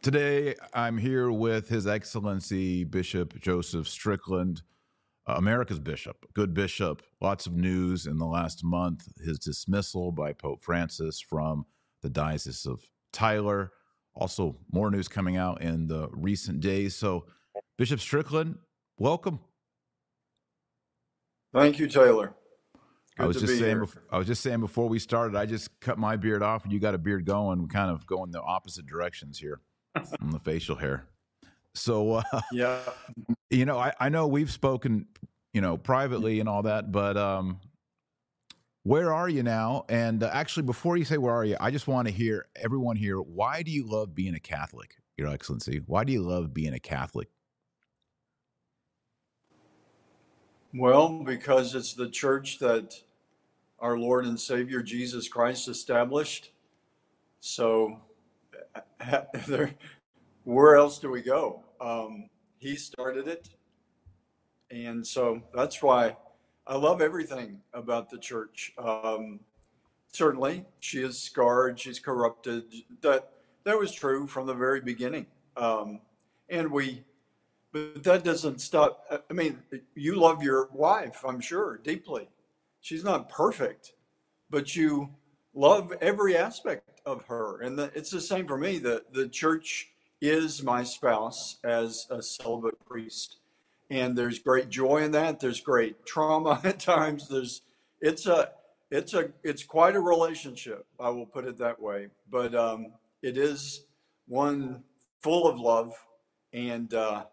Today, I'm here with His Excellency Bishop Joseph Strickland, uh, America's bishop, good bishop. Lots of news in the last month. His dismissal by Pope Francis from the Diocese of Tyler. Also, more news coming out in the recent days. So, Bishop Strickland, welcome. Thank you, Taylor. Good I was just saying. Before, I was just saying before we started. I just cut my beard off, and you got a beard going. We kind of going the opposite directions here on the facial hair. So uh, yeah, you know, I, I know we've spoken, you know, privately and all that, but um, where are you now? And uh, actually, before you say where are you, I just want to hear everyone here. Why do you love being a Catholic, Your Excellency? Why do you love being a Catholic? Well, because it's the church that our Lord and Savior Jesus Christ established. So there, where else do we go? Um, he started it. And so that's why I love everything about the church. Um, certainly, she is scarred, she's corrupted. That that was true from the very beginning. Um, and we, but that doesn't stop. I mean, you love your wife, I'm sure, deeply. She's not perfect, but you love every aspect of her. And the, it's the same for me. The, the church is my spouse as a celibate priest. And there's great joy in that. There's great trauma at times. There's, it's a, it's a, it's quite a relationship. I will put it that way. But um, it is one full of love. And uh,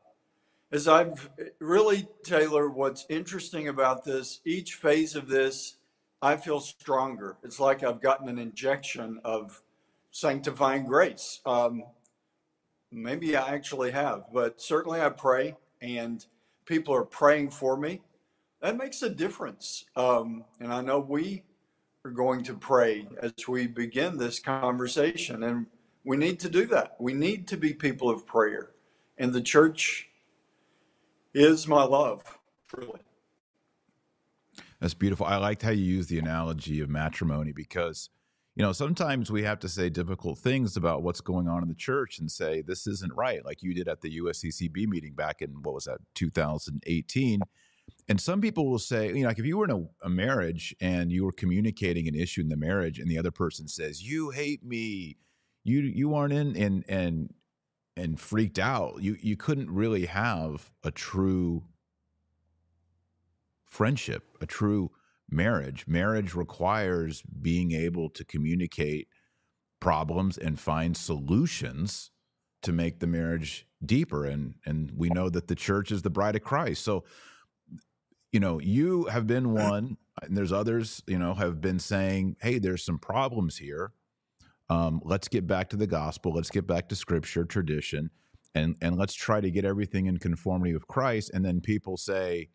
as I've really, Taylor, what's interesting about this, each phase of this, I feel stronger. It's like I've gotten an injection of sanctifying grace. Um, maybe I actually have, but certainly I pray and people are praying for me. That makes a difference. Um, and I know we are going to pray as we begin this conversation. And we need to do that. We need to be people of prayer. And the church is my love, truly. That's beautiful. I liked how you used the analogy of matrimony because you know, sometimes we have to say difficult things about what's going on in the church and say this isn't right, like you did at the USCCB meeting back in what was that, 2018. And some people will say, you know, like if you were in a, a marriage and you were communicating an issue in the marriage, and the other person says, "You hate me," you you aren't in and and and freaked out. You you couldn't really have a true friendship, a true marriage. Marriage requires being able to communicate problems and find solutions to make the marriage deeper and and we know that the church is the bride of Christ. So you know, you have been one and there's others, you know, have been saying, "Hey, there's some problems here. Um, let's get back to the gospel. Let's get back to scripture, tradition, and and let's try to get everything in conformity with Christ." And then people say,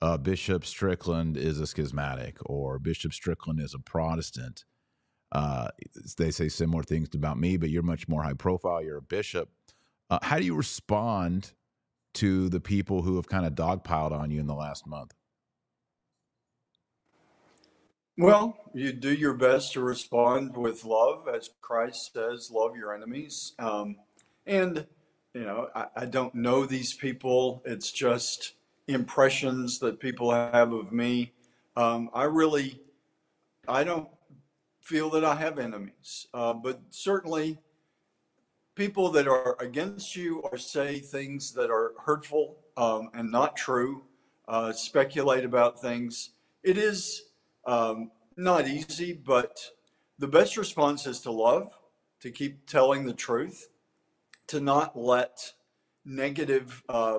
uh, Bishop Strickland is a schismatic or Bishop Strickland is a Protestant. Uh, they say similar things about me, but you're much more high profile. You're a bishop. Uh, how do you respond to the people who have kind of dogpiled on you in the last month? Well, you do your best to respond with love, as Christ says, love your enemies. Um, and, you know, I, I don't know these people. It's just, impressions that people have of me. Um, I really, I don't feel that I have enemies, uh, but certainly people that are against you or say things that are hurtful um, and not true, uh, speculate about things. It is um, not easy, but the best response is to love, to keep telling the truth, to not let negative uh,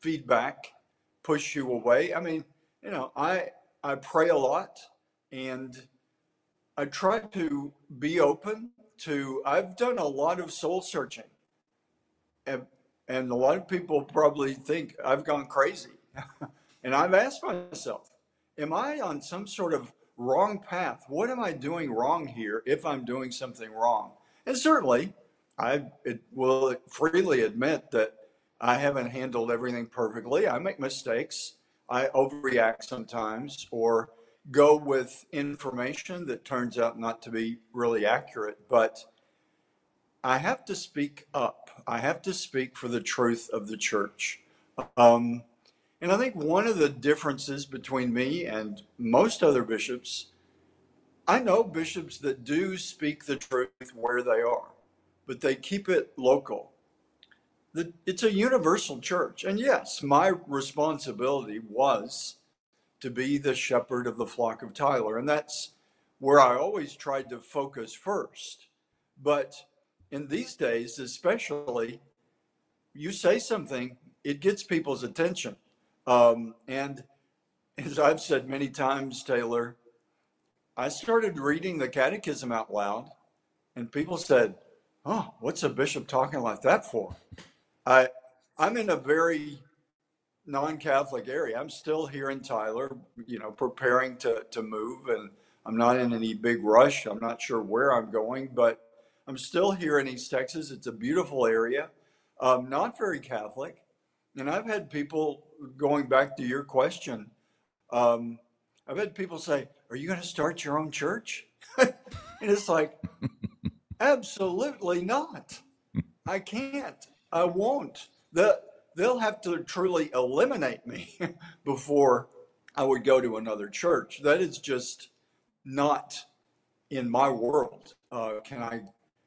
feedback push you away. I mean, you know, I I pray a lot and I try to be open to I've done a lot of soul searching. And and a lot of people probably think I've gone crazy. and I've asked myself, am I on some sort of wrong path? What am I doing wrong here if I'm doing something wrong? And certainly, I will freely admit that I haven't handled everything perfectly. I make mistakes. I overreact sometimes or go with information that turns out not to be really accurate. But I have to speak up. I have to speak for the truth of the church. Um, and I think one of the differences between me and most other bishops, I know bishops that do speak the truth where they are, but they keep it local. The, it's a universal church. And yes, my responsibility was to be the shepherd of the flock of Tyler. And that's where I always tried to focus first. But in these days, especially, you say something, it gets people's attention. Um, and as I've said many times, Taylor, I started reading the catechism out loud, and people said, Oh, what's a bishop talking like that for? I, I'm in a very non-Catholic area. I'm still here in Tyler, you know, preparing to, to move, and I'm not in any big rush. I'm not sure where I'm going, but I'm still here in East Texas. It's a beautiful area, um, not very Catholic. And I've had people going back to your question. Um, I've had people say, "Are you going to start your own church?" and it's like, absolutely not. I can't. I won't. The, they'll have to truly eliminate me before I would go to another church. That is just not in my world. Uh, can I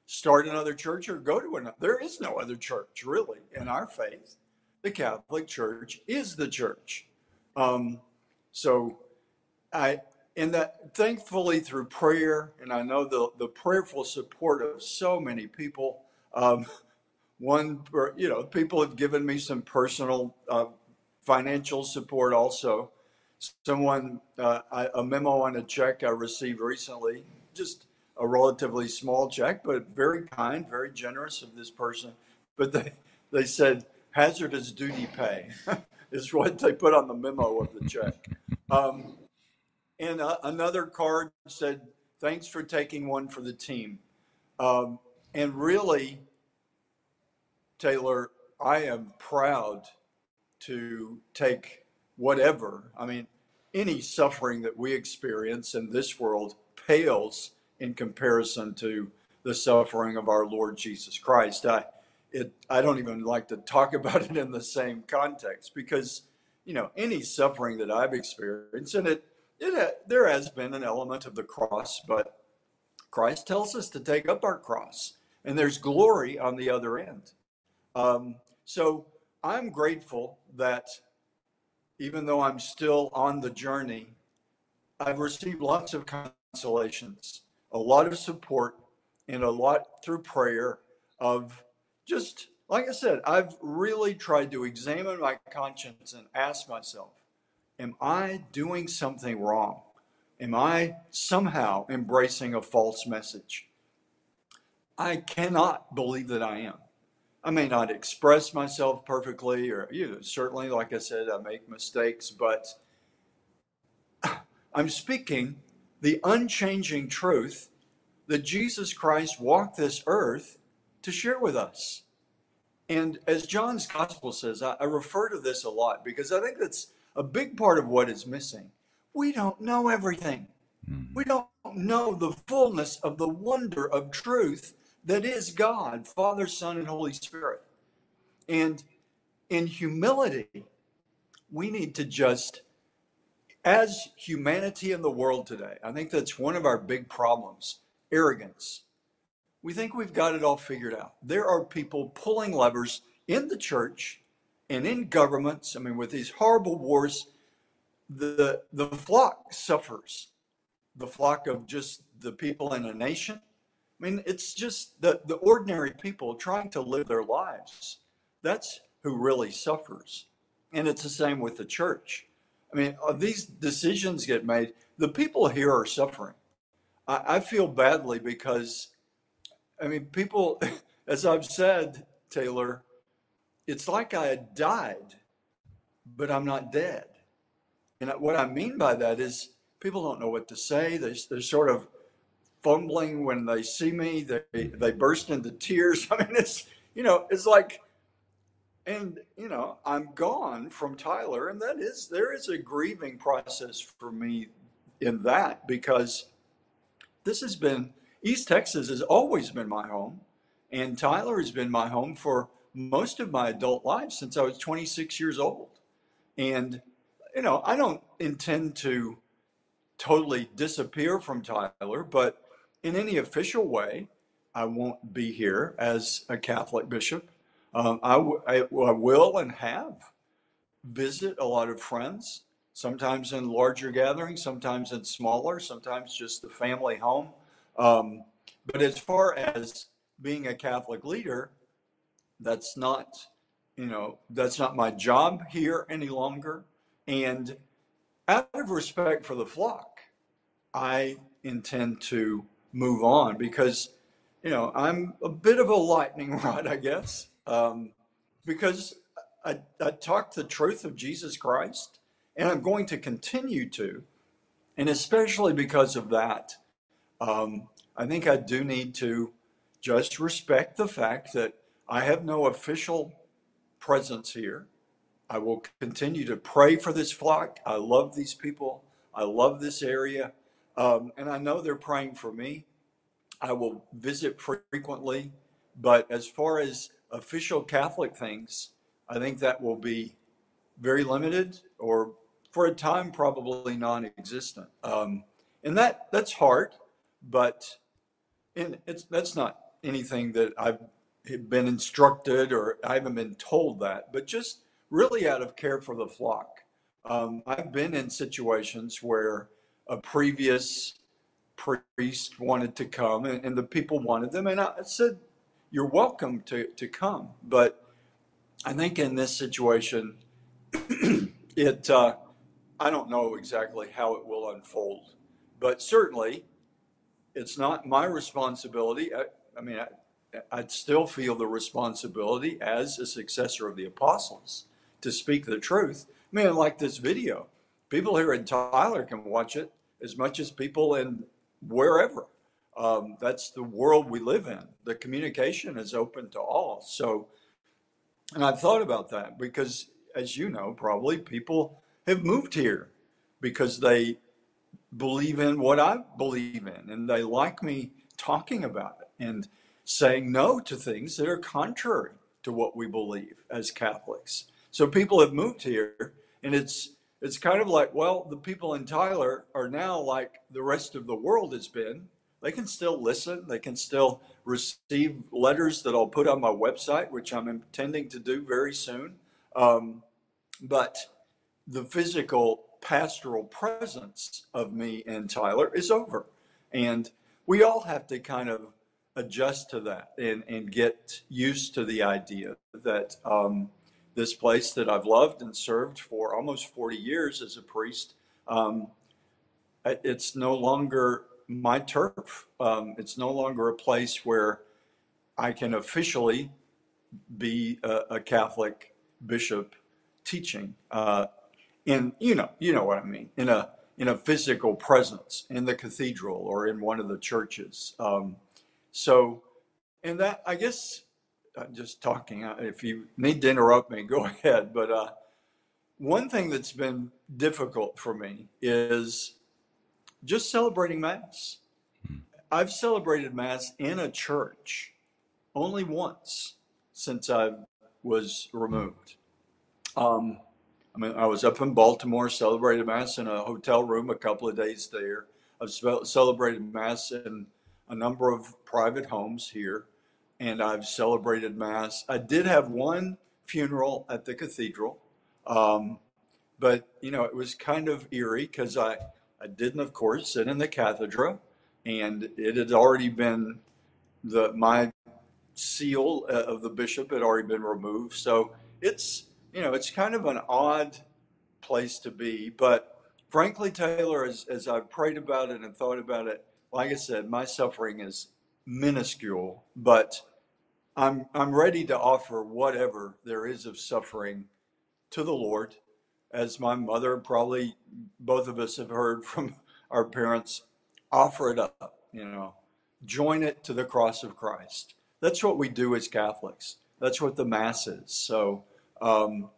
start another church or go to another? There is no other church really in our faith the Catholic Church is the church. Um, so I, and that thankfully through prayer, and I know the, the prayerful support of so many people. Um, one, you know, people have given me some personal uh, financial support also. Someone, uh, a memo on a check I received recently, just a relatively small check, but very kind, very generous of this person. But they, they said, hazardous duty pay is what they put on the memo of the check. Um, and uh, another card said, thanks for taking one for the team. Um, and really, Taylor, I am proud to take whatever, I mean, any suffering that we experience in this world pales in comparison to the suffering of our Lord Jesus Christ. I, it I don't even like to talk about it in the same context because you know any suffering that I've experienced and it it uh, there has been an element of the cross but Christ tells us to take up our cross and there's glory on the other end um, so I'm grateful that even though I'm still on the journey I've received lots of consolations a lot of support and a lot through prayer of just like I said, I've really tried to examine my conscience and ask myself, am I doing something wrong? Am I somehow embracing a false message? I cannot believe that I am. I may not express myself perfectly, or you know, certainly, like I said, I make mistakes, but I'm speaking the unchanging truth that Jesus Christ walked this earth to share with us. And as John's gospel says, I, I refer to this a lot because I think that's a big part of what is missing. We don't know everything. Mm-hmm. We don't know the fullness of the wonder of truth that is God, Father, Son, and Holy Spirit. And in humility, we need to just, as humanity in the world today, I think that's one of our big problems arrogance we think we've got it all figured out. There are people pulling levers in the church and in governments. I mean, with these horrible wars, the the flock suffers. The flock of just the people in a nation. I mean, it's just the, the ordinary people trying to live their lives. That's who really suffers. And it's the same with the church. I mean, uh, these decisions get made. The people here are suffering. I, I feel badly because I mean, people, as I've said, Taylor, it's like I had died, but I'm not dead. And what I mean by that is people don't know what to say. They, they're sort of fumbling when they see me. They, they burst into tears. I mean, it's, you know, it's like, and, you know, I'm gone from Tyler. And that is, there is a grieving process for me in that because this has been East Texas has always been my home. And Tyler has been my home for most of my adult life since I was 26 years old. And, you know, I don't intend to totally disappear from Tyler, but in any official way, I won't be here as a Catholic bishop. Um, I, w- I, I will and have visit a lot of friends, sometimes in larger gatherings, sometimes in smaller, sometimes just the family home. Um, but as far as being a Catholic leader, that's not, you know, that's not my job here any longer. And out of respect for the flock, I intend to move on because, you know, I'm a bit of a lightning rod, I guess, um, because I, I talk the truth of Jesus Christ, and I'm going to continue to. And especially because of that, um, I think I do need to just respect the fact that I have no official presence here. I will continue to pray for this flock. I love these people. I love this area. Um, and I know they're praying for me. I will visit frequently. But as far as official Catholic things, I think that will be very limited or for a time probably non-existent. Um, and that that's hard, but and it's that's not anything that I've been instructed or I haven't been told that, but just really out of care for the flock. Um, I've been in situations where a previous priest wanted to come and, and the people wanted them, and I said, "You're welcome to to come," but I think in this situation, it uh, I don't know exactly how it will unfold, but certainly it's not my responsibility. I, I mean, I, I'd still feel the responsibility as a successor of the apostles to speak the truth. I mean, like this video, people here in Tyler can watch it as much as people in wherever. Um, that's the world we live in. The communication is open to all. So, and I've thought about that because, as you know, probably people have moved here because they believe in what I believe in and they like me talking about it and saying no to things that are contrary to what we believe as Catholics. So people have moved here and it's it's kind of like, well, the people in Tyler are now like the rest of the world has been. They can still listen, they can still receive letters that I'll put on my website, which I'm intending to do very soon. Um, but the physical pastoral presence of me and Tyler is over. And we all have to kind of adjust to that and, and get used to the idea that um, this place that I've loved and served for almost 40 years as a priest, um, it's no longer my turf. Um, it's no longer a place where I can officially be a, a Catholic bishop teaching. Uh, in you know you know what I mean in a in a physical presence in the cathedral or in one of the churches. Um, so, and that I guess I'm just talking. Uh, if you need to interrupt me, go ahead. But uh, one thing that's been difficult for me is just celebrating Mass. Hmm. I've celebrated Mass in a church only once since I was removed. Um, I mean, I was up in Baltimore, celebrated Mass in a hotel room a couple of days there. I've celebrated Mass in a number of private homes here, and I've celebrated Mass. I did have one funeral at the cathedral, um, but you know, it was kind of eerie because I, I didn't, of course, sit in the cathedra, and it had already been the my seal uh, of the bishop had already been removed. So it's you know, it's kind of an odd place to be. But frankly, Taylor, as, as I've prayed about it and thought about it, like I said, my suffering is minuscule, but I'm, I'm ready to offer whatever there is of suffering to the Lord. As my mother, probably both of us have heard from our parents, offer it up, you know, join it to the cross of Christ. That's what we do as Catholics. That's what the Mass is. So, um,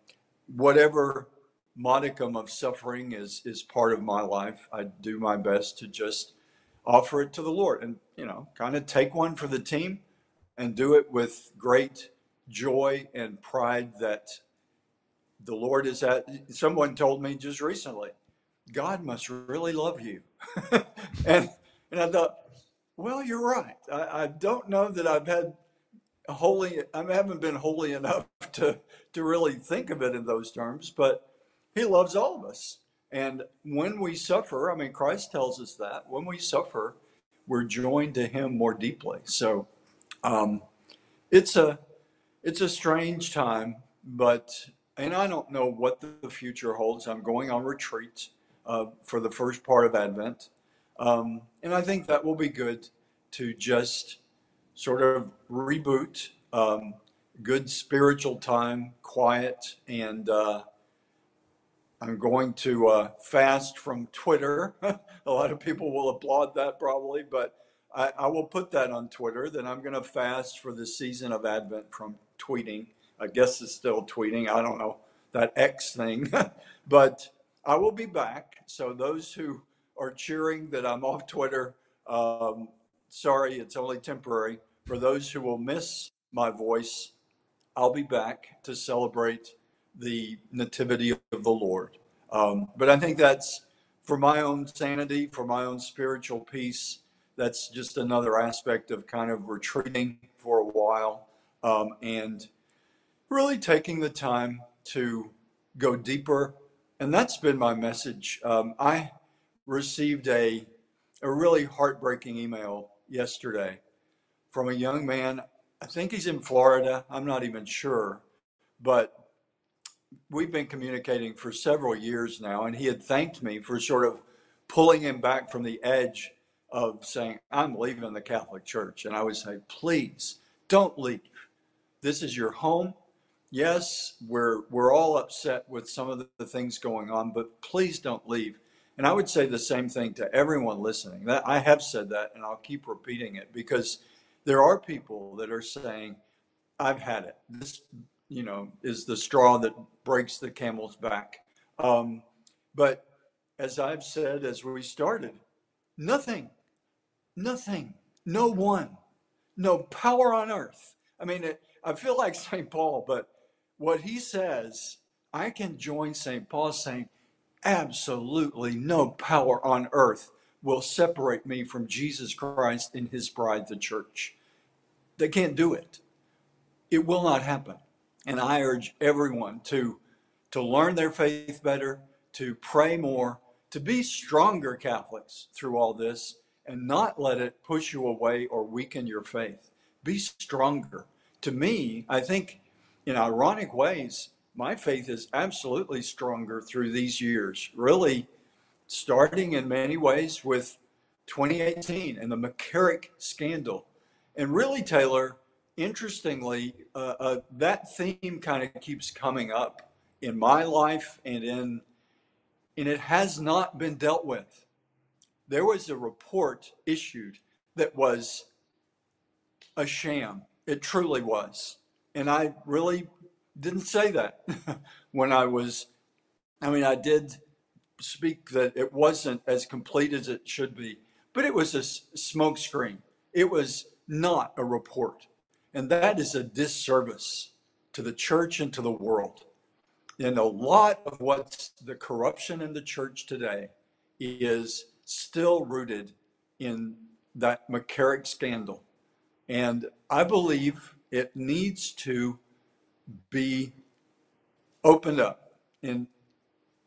whatever modicum of suffering is is part of my life, I do my best to just offer it to the Lord and you know kind of take one for the team. And do it with great joy and pride that the Lord is at. Someone told me just recently, God must really love you. and, and I thought, well, you're right. I, I don't know that I've had holy, I haven't been holy enough to, to really think of it in those terms, but He loves all of us. And when we suffer, I mean, Christ tells us that when we suffer, we're joined to Him more deeply. So um, it's a it's a strange time, but and I don't know what the future holds. I'm going on retreat uh, for the first part of Advent, um, and I think that will be good to just sort of reboot. Um, good spiritual time, quiet, and uh, I'm going to uh, fast from Twitter. a lot of people will applaud that probably, but I, I will put that on Twitter that I'm going to fast for the season of Advent from tweeting. I guess it's still tweeting. I don't know that X thing, but I will be back. So those who are cheering that I'm off Twitter, um, sorry, it's only temporary. For those who will miss my voice, I'll be back to celebrate the nativity of the Lord. Um, but I think that's for my own sanity, for my own spiritual peace. That's just another aspect of kind of retreating for a while um, and really taking the time to go deeper. And that's been my message. Um, I received a, a really heartbreaking email yesterday from a young man. I think he's in Florida. I'm not even sure. But we've been communicating for several years now, and he had thanked me for sort of pulling him back from the edge of saying, I'm leaving the Catholic Church. And I would say, please don't leave. This is your home. Yes, we're, we're all upset with some of the things going on, but please don't leave. And I would say the same thing to everyone listening. That I have said that, and I'll keep repeating it because there are people that are saying, I've had it. This you know, is the straw that breaks the camel's back. Um, but as I've said as we started, nothing, nothing, no one, no power on earth. I mean, it, I feel like St. Paul, but what he says, I can join St. Paul saying, absolutely no power on earth will separate me from Jesus Christ and his bride, the church. They can't do it. It will not happen. And I urge everyone to, to learn their faith better, to pray more, to be stronger Catholics through all this, and not let it push you away or weaken your faith. Be stronger. To me, I think in ironic ways, my faith is absolutely stronger through these years. Really, starting in many ways with 2018 and the McCarrick scandal. And really, Taylor, interestingly, uh, uh, that theme kind of keeps coming up in my life and in and it has not been dealt with. There was a report issued that was a sham. It truly was. And I really didn't say that when I was, I mean, I did speak that it wasn't as complete as it should be, but it was a smokescreen. It was not a report. And that is a disservice to the church and to the world. And a lot of what's the corruption in the church today is still rooted in that McCarrick scandal. And I believe it needs to be opened up. And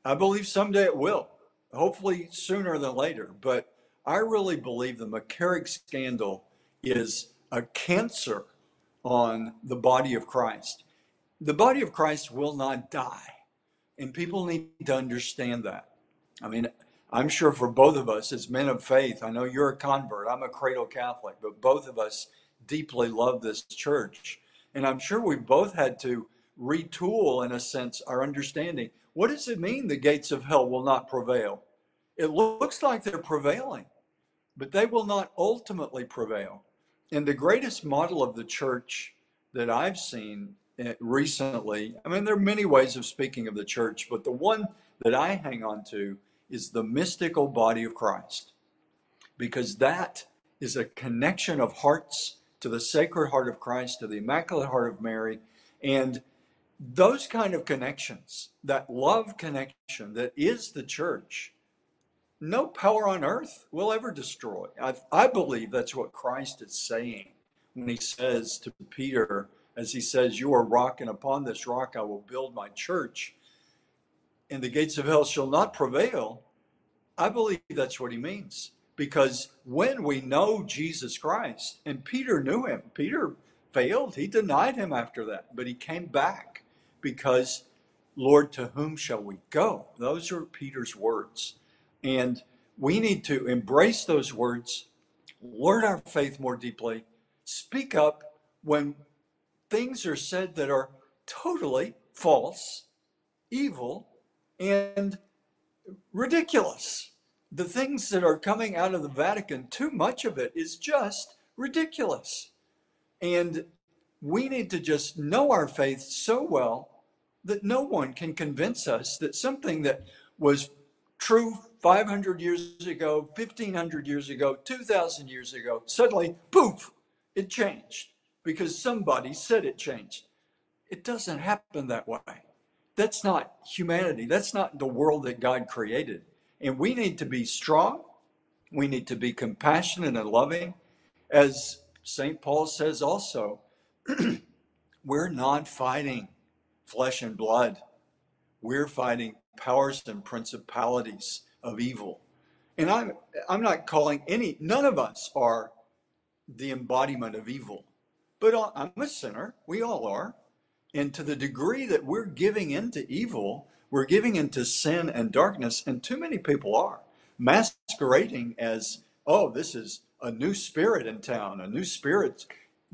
I believe someday it will, hopefully sooner than later. But I really believe the McCarrick scandal is a cancer on the body of Christ. The body of Christ will not die. And people need to understand that. I mean, I'm sure for both of us as men of faith, I know you're a convert, I'm a cradle Catholic, but both of us deeply love this church. And I'm sure we both had to retool, in a sense, our understanding. What does it mean the gates of hell will not prevail? It looks like they're prevailing, but they will not ultimately prevail. And the greatest model of the church that I've seen eh, recently, I mean, there are many ways of speaking of the church, but the one that I hang on to is the mystical body of Christ, because that is a connection of hearts to the Sacred Heart of Christ, to the Immaculate Heart of Mary, and those kind of connections, that love connection that is the church, no power on earth will ever destroy. I, I believe that's what Christ is saying when he says to Peter, as he says, You are rock, and upon this rock I will build my church, and the gates of hell shall not prevail. I believe that's what he means. Because when we know Jesus Christ, and Peter knew him, Peter failed, he denied him after that, but he came back because, Lord, to whom shall we go? Those are Peter's words. And we need to embrace those words, learn our faith more deeply, speak up when things are said that are totally false, evil, and ridiculous. The things that are coming out of the Vatican, too much of it is just ridiculous. And we need to just know our faith so well that no one can convince us that something that was true 500 years ago, 1500 years ago, 2000 years ago, suddenly, poof, it changed because somebody said it changed. It doesn't happen that way. That's not humanity. That's not the world that God created. And we need to be strong. We need to be compassionate and loving. As St. Paul says also, we're not fighting flesh and blood. We're fighting powers and principalities of evil. And I'm I'm not calling any none of us are the embodiment of evil. But uh, I'm a sinner. We all are. And to the degree that we're giving into evil, we're giving into sin and darkness, and too many people are masquerading as, oh, this is a new spirit in town, a new spirit.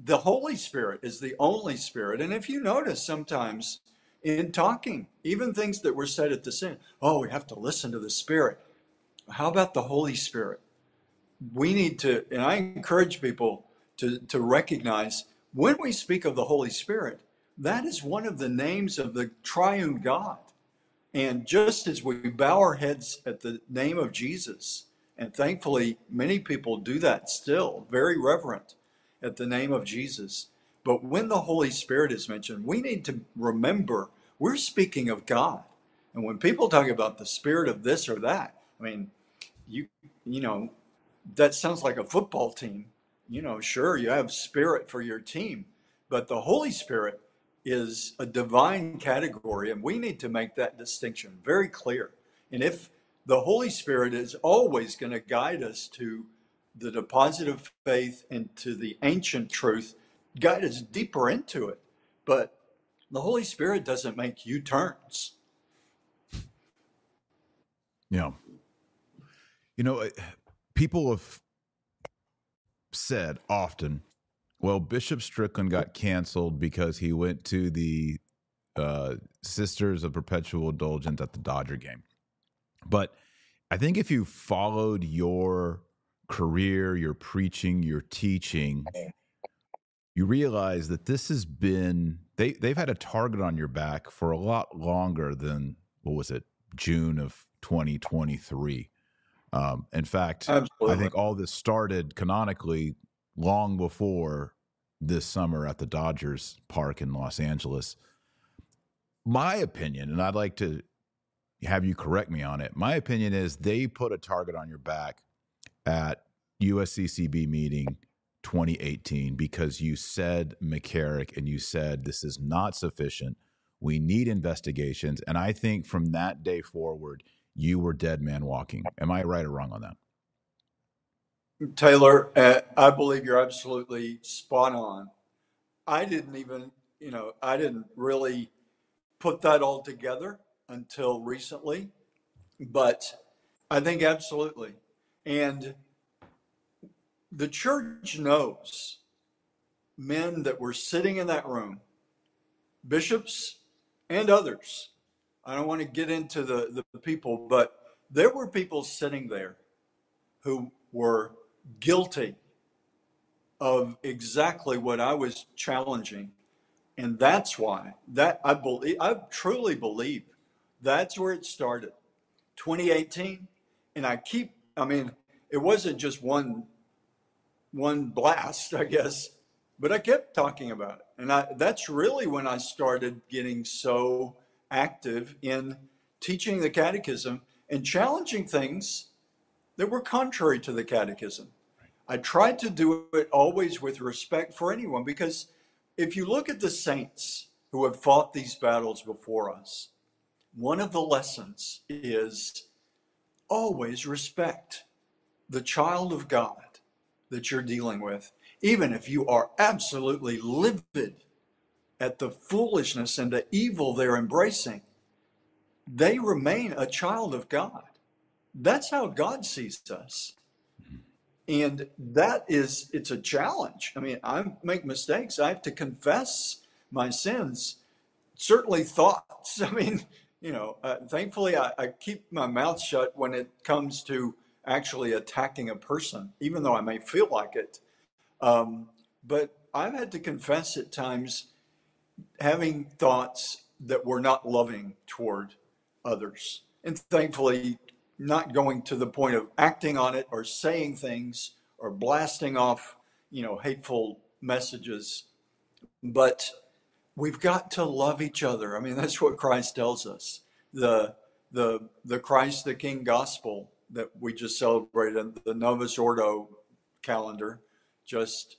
The Holy Spirit is the only spirit. And if you notice sometimes in talking, even things that were said at the sin, oh, we have to listen to the Spirit. How about the Holy Spirit? We need to, and I encourage people to, to recognize when we speak of the Holy Spirit, that is one of the names of the triune God. And just as we bow our heads at the name of Jesus, and thankfully many people do that still, very reverent at the name of Jesus. But when the Holy Spirit is mentioned, we need to remember we're speaking of God. And when people talk about the spirit of this or that, I mean, you you know, that sounds like a football team. You know, sure, you have spirit for your team, but the Holy Spirit is a divine category, and we need to make that distinction very clear. And if the Holy Spirit is always going to guide us to the deposit of faith and to the ancient truth, guide us deeper into it. But the Holy Spirit doesn't make U turns. Yeah. You know, people have said often well, Bishop Strickland got canceled because he went to the uh, Sisters of Perpetual Indulgence at the Dodger game. But I think if you followed your career, your preaching, your teaching, you realize that this has been they they've had a target on your back for a lot longer than what was it June of 2023. Um, in fact, Absolutely. I think all this started canonically long before this summer at the Dodgers Park in Los Angeles. My opinion, and I'd like to have you correct me on it. My opinion is they put a target on your back at USCCB meeting 2018 because you said McCarrick and you said this is not sufficient. We need investigations. And I think from that day forward, you were dead man walking. Am I right or wrong on that? Taylor, uh, I believe you're absolutely spot on. I didn't even, you know, I didn't really put that all together until recently, but I think absolutely. And the church knows men that were sitting in that room, bishops and others. I don't want to get into the, the people, but there were people sitting there who were guilty of exactly what I was challenging. And that's why that I believe I truly believe that's where it started. 2018 and I keep I mean it wasn't just one one blast, I guess. but I kept talking about it. And I, that's really when I started getting so active in teaching the catechism and challenging things that were contrary to the catechism. I tried to do it always with respect for anyone because if you look at the saints who have fought these battles before us, one of the lessons is always respect the child of God that you're dealing with, even if you are absolutely livid at the foolishness and the evil they're embracing, they remain a child of God. That's how God sees us. And that is, it's a challenge. I mean, I make mistakes. I have to confess my sins, certainly thoughts. I mean, you know, uh, thankfully, I, I keep my mouth shut when it comes to actually attacking a person, even though I may feel like it. Um, but I've had to confess at times having thoughts that were not loving toward others. And thankfully, not going to the point of acting on it or saying things or blasting off, you know, hateful messages. But we've got to love each other. I mean, that's what Christ tells us. The the the Christ the King gospel that we just celebrated the Novus Ordo calendar just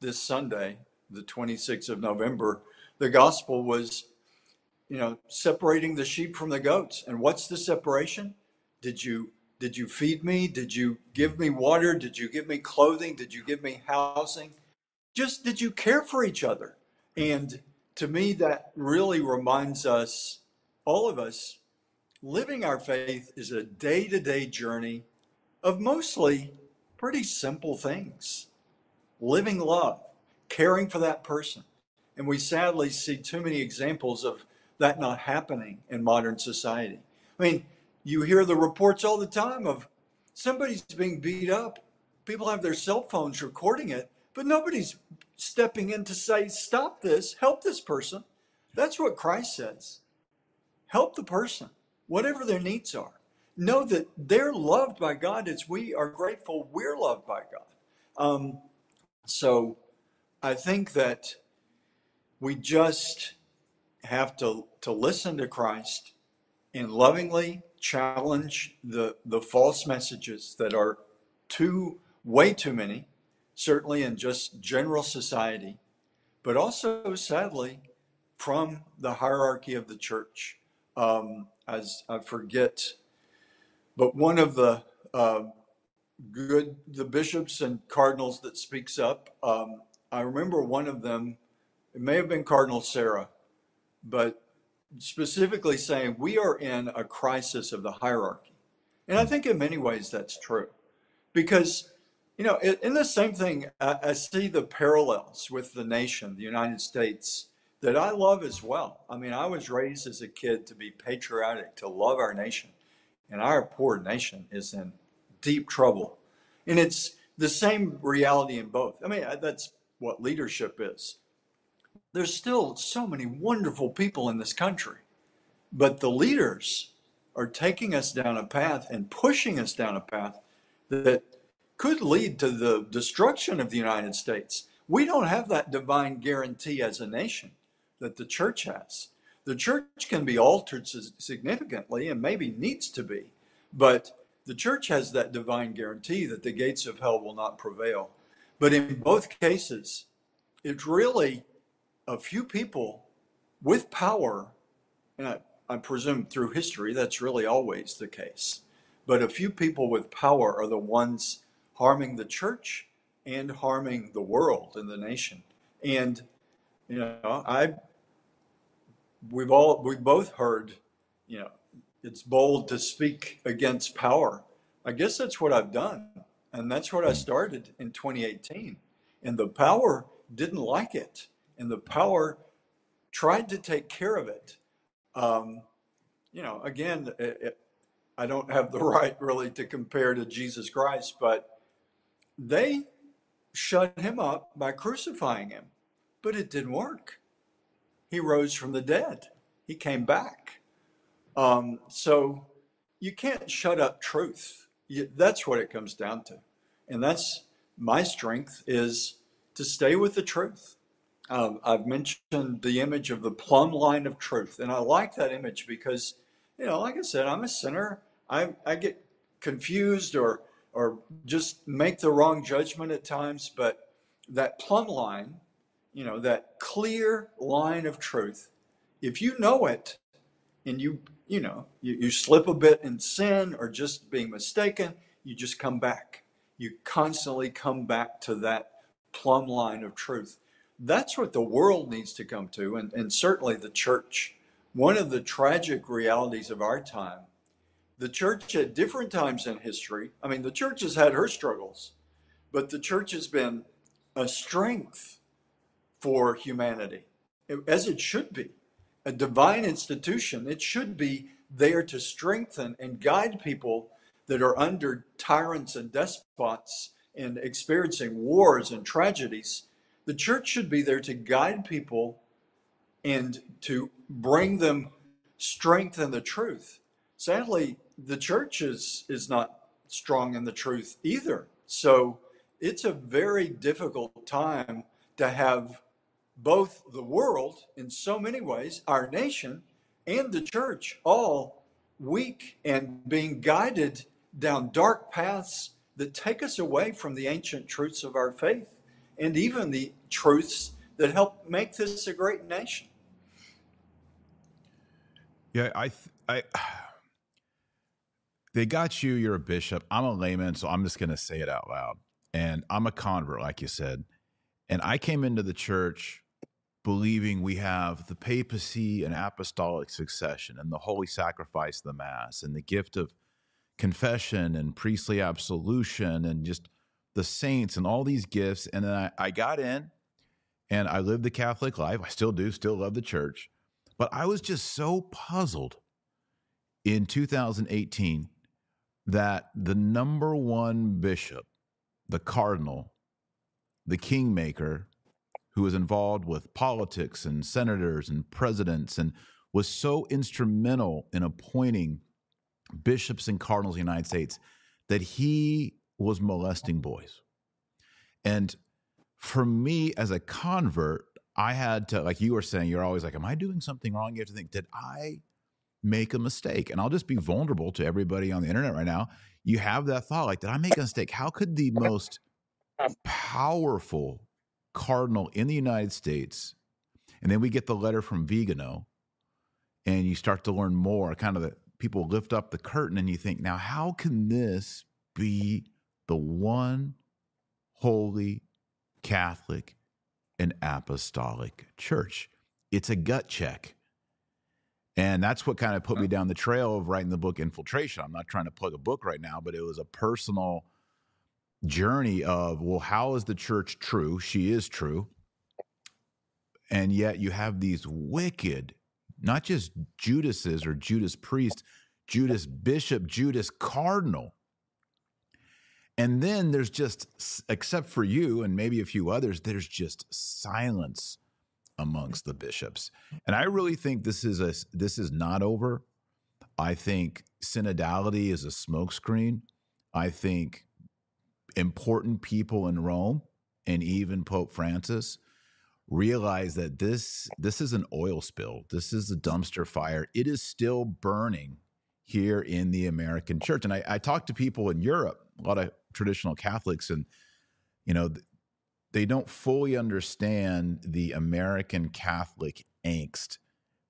this Sunday, the 26th of November. The gospel was, you know, separating the sheep from the goats. And what's the separation? Did you did you feed me? Did you give me water? Did you give me clothing? Did you give me housing? Just did you care for each other? And to me, that really reminds us, all of us, living our faith is a day to day journey of mostly pretty simple things living love, caring for that person. And we sadly see too many examples of that not happening in modern society. I mean, you hear the reports all the time of somebody's being beat up. People have their cell phones recording it, but nobody's stepping in to say, stop this, help this person. That's what Christ says. Help the person, whatever their needs are. Know that they're loved by God as we are grateful we're loved by God. Um, so I think that we just have to, to listen to Christ and lovingly challenge the, the false messages that are too, way too many certainly in just general society, but also sadly from the hierarchy of the church. Um, as I forget, but one of the uh, good, the bishops and cardinals that speaks up, um, I remember one of them, it may have been Cardinal Sarah, but specifically saying we are in a crisis of the hierarchy. And I think in many ways that's true because you know, in the same thing, I see the parallels with the nation, the United States, that I love as well. I mean, I was raised as a kid to be patriotic, to love our nation. And our poor nation is in deep trouble. And it's the same reality in both. I mean, that's what leadership is. There's still so many wonderful people in this country, but the leaders are taking us down a path and pushing us down a path that could lead to the destruction of the United States. We don't have that divine guarantee as a nation that the church has. The church can be altered significantly and maybe needs to be, but the church has that divine guarantee that the gates of hell will not prevail. But in both cases, it's really a few people with power, and I, I presume through history that's really always the case, but a few people with power are the ones harming the church and harming the world and the nation. And you know, I we've all we both heard, you know, it's bold to speak against power. I guess that's what I've done. And that's what I started in 2018. And the power didn't like it. And the power tried to take care of it. Um, you know, again, it, it, I don't have the right really to compare to Jesus Christ, but they shut him up by crucifying him, but it didn't work. He rose from the dead, he came back. Um, so you can't shut up truth. You, that's what it comes down to. And that's my strength is to stay with the truth. Um, I've mentioned the image of the plumb line of truth, and I like that image because, you know, like I said, I'm a sinner. I, I get confused or or just make the wrong judgment at times, but that plumb line, you know, that clear line of truth, if you know it and you, you know, you, you slip a bit in sin or just being mistaken, you just come back. You constantly come back to that plumb line of truth. That's what the world needs to come to, and, and certainly the church. One of the tragic realities of our time, the church at different times in history, I mean, the church has had her struggles, but the church has been a strength for humanity, as it should be. A divine institution, it should be there to strengthen and guide people that are under tyrants and despots and experiencing wars and tragedies, the church should be there to guide people and to bring them strength in the truth. Sadly, the church is, is not strong in the truth either. So it's a very difficult time to have both the world, in so many ways, our nation, and the church all weak and being guided down dark paths that take us away from the ancient truths of our faith and even the truths that help make this a great nation. Yeah, I, I, they got you. You're a bishop. I'm a layman, so I'm just going to say it out loud. And I'm a convert, like you said. And I came into the church believing we have the papacy and apostolic succession and the holy sacrifice of the mass and the gift of confession and priestly absolution and just the saints and all these gifts. And then I, I got in and I lived the Catholic life. I still do, still love the church. But I was just so puzzled in 2018 that the number one bishop, the cardinal, the kingmaker, who was involved with politics and senators and presidents and was so instrumental in appointing bishops and cardinals in the United States that he was molesting boys. And for me as a convert, I had to, like you were saying, you're always like, Am I doing something wrong? You have to think, Did I make a mistake? And I'll just be vulnerable to everybody on the internet right now. You have that thought, like, Did I make a mistake? How could the most powerful cardinal in the United States, and then we get the letter from Vigano, and you start to learn more, kind of the people lift up the curtain and you think, now, how can this be the one holy Catholic and apostolic church? It's a gut check. And that's what kind of put me down the trail of writing the book Infiltration. I'm not trying to plug a book right now, but it was a personal journey of, well, how is the church true? She is true. And yet you have these wicked not just Judases or Judas priest, Judas bishop, Judas cardinal. And then there's just, except for you and maybe a few others, there's just silence amongst the bishops. And I really think this is a this is not over. I think synodality is a smokescreen. I think important people in Rome and even Pope Francis realize that this this is an oil spill. This is a dumpster fire. It is still burning here in the American church. And I, I talk to people in Europe, a lot of traditional Catholics, and you know, they don't fully understand the American Catholic angst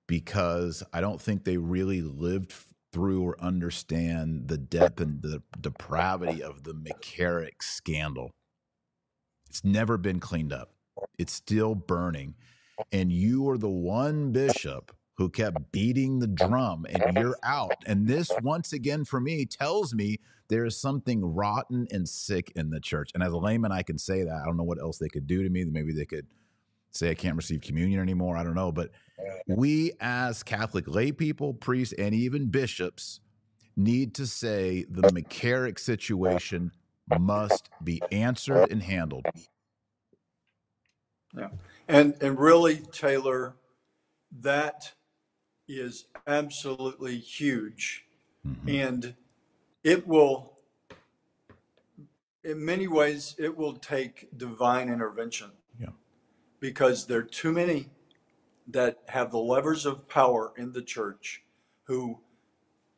because I don't think they really lived through or understand the depth and the depravity of the McCarrick scandal. It's never been cleaned up it's still burning. And you are the one bishop who kept beating the drum and you're out. And this, once again, for me, tells me there is something rotten and sick in the church. And as a layman, I can say that. I don't know what else they could do to me. Maybe they could say I can't receive communion anymore. I don't know. But we, as Catholic lay people, priests, and even bishops, need to say the McCarrick situation must be answered and handled. Yeah. And and really, Taylor, that is absolutely huge. Mm-hmm. And it will in many ways, it will take divine intervention. Yeah. Because there are too many that have the levers of power in the church who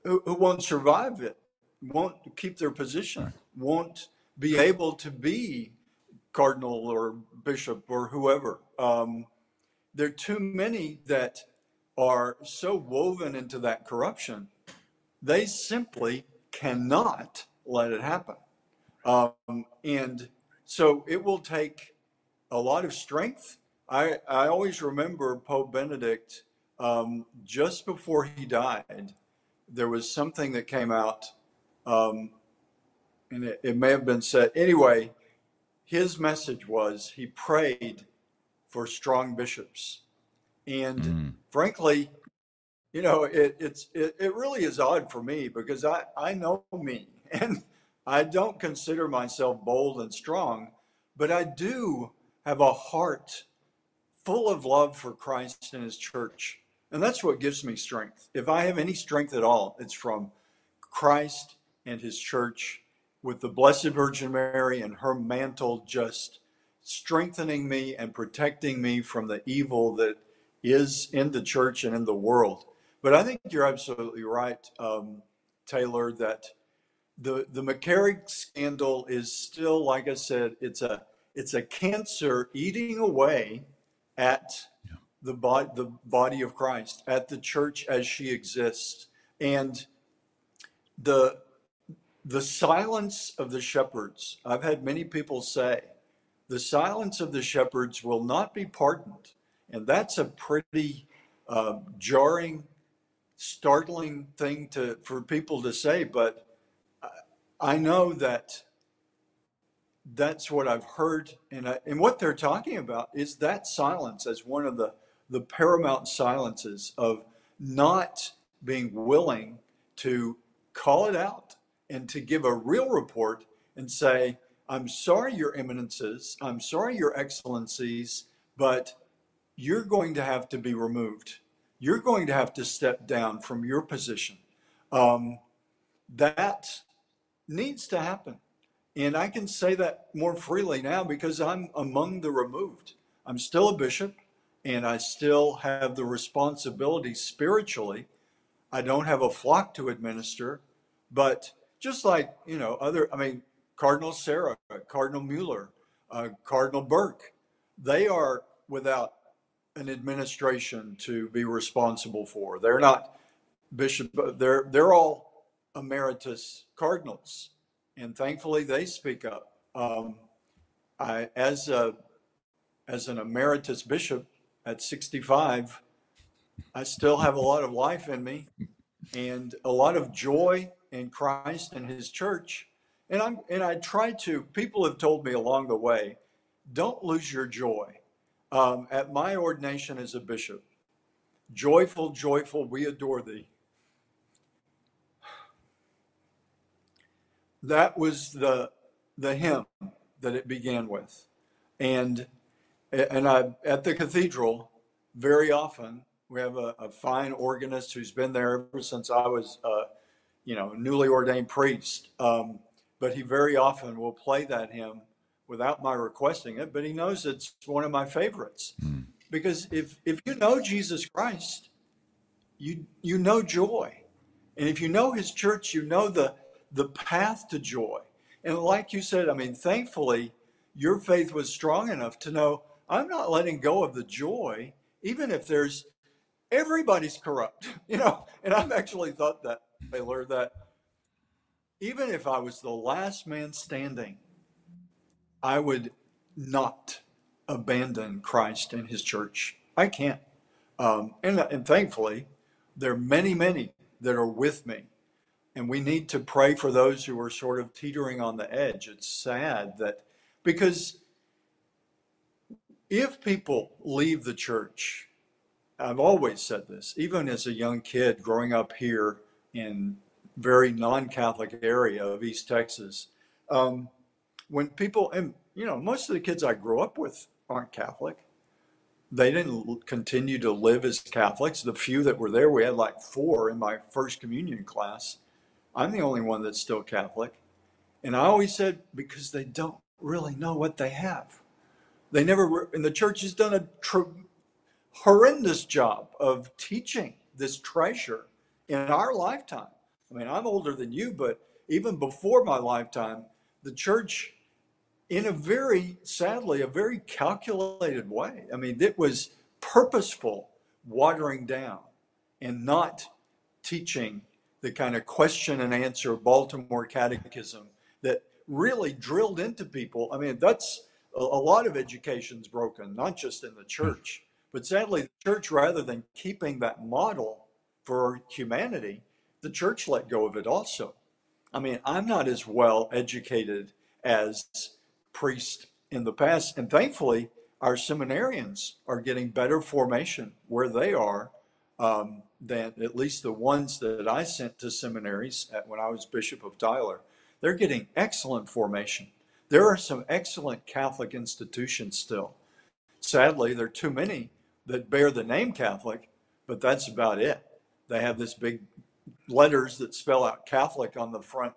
who, who won't survive it, won't keep their position, right. won't be able to be cardinal or bishop or whoever. Um, there are too many that are so woven into that corruption, they simply cannot let it happen. Um, and so it will take a lot of strength. I, I always remember Pope Benedict um, just before he died, there was something that came out, um, and it, it may have been said. Anyway, his message was he prayed for strong bishops. And mm. frankly, you know, it, it's it, it really is odd for me because I, I know me and I don't consider myself bold and strong, but I do have a heart full of love for Christ and his church. And that's what gives me strength. If I have any strength at all, it's from Christ and his church with the Blessed Virgin Mary and her mantle just strengthening me and protecting me from the evil that is in the church and in the world. But I think you're absolutely right, um, Taylor, that the the McCarrick scandal is still, like I said, it's a it's a cancer eating away at the body the body of Christ, at the church as she exists, and the the silence of the shepherds. I've had many people say, the silence of the shepherds will not be pardoned, and that's a pretty uh, jarring, startling thing to for people to say, but I know that that's what I've heard, and I, and what they're talking about is that silence as one of the the paramount silences of not being willing to call it out and to give a real report and say, "I'm sorry, Your Eminences, I'm sorry, Your Excellencies, but you're going to have to be removed. You're going to have to step down from your position." Um, that needs to happen. And I can say that more freely now because I'm among the removed. I'm still a bishop and I still have the responsibility spiritually. I don't have a flock to administer, but just like, you know, other, I mean, Cardinal Sarah, Cardinal Mueller, uh, Cardinal Burke, they are without an administration to be responsible for. They're not bishop, they're, they're all emeritus cardinals, and thankfully they speak up. Um, I, as a as an emeritus bishop at 65, I still have a lot of life in me, and a lot of joy in Christ and His church. And I'm and I try to. People have told me along the way, don't lose your joy. Um, at my ordination as a bishop, joyful, joyful, we adore thee. that was the the hymn that it began with, and and I at the cathedral very often we have a, a fine organist who's been there ever since I was, uh, you know, newly ordained priest. Um, but he very often will play that hymn without my requesting it. But he knows it's one of my favorites mm. because if if you know Jesus Christ, you you know joy, and if you know His church, you know the the path to joy. And like you said, I mean, thankfully, your faith was strong enough to know I'm not letting go of the joy, even if there's everybody's corrupt, you know. And I've actually thought that, Taylor, that even if I was the last man standing, I would not abandon Christ and his church. I can't. Um, and, and thankfully, there are many, many that are with me and we need to pray for those who are sort of teetering on the edge. It's sad that because if people leave the church, I've always said this, even as a young kid growing up here in very non-Catholic area of East Texas, um, when people and you know most of the kids I grew up with aren't Catholic. They didn't continue to live as Catholics. The few that were there, we had like four in my first communion class I'm the only one that's still Catholic. And I always said, because they don't really know what they have. They never, and the church has done a tr- horrendous job of teaching this treasure in our lifetime. I mean, I'm older than you, but even before my lifetime, the church, in a very, sadly, a very calculated way, I mean, it was purposeful watering down and not teaching the kind of question and answer Baltimore catechism that really drilled into people. I mean, that's a, a lot of education's broken, not just in the hmm. church, but sadly, the church, rather than keeping that model for humanity, the church let go of it also. I mean, I'm not as well educated as priests in the past, and thankfully, our seminarians are getting better formation where they are um, than at least the ones that I sent to seminaries at, when I was Bishop of Tyler. They're getting excellent formation. There are some excellent Catholic institutions still. Sadly, there are too many that bear the name Catholic, but that's about it. They have this big letters that spell out Catholic on the front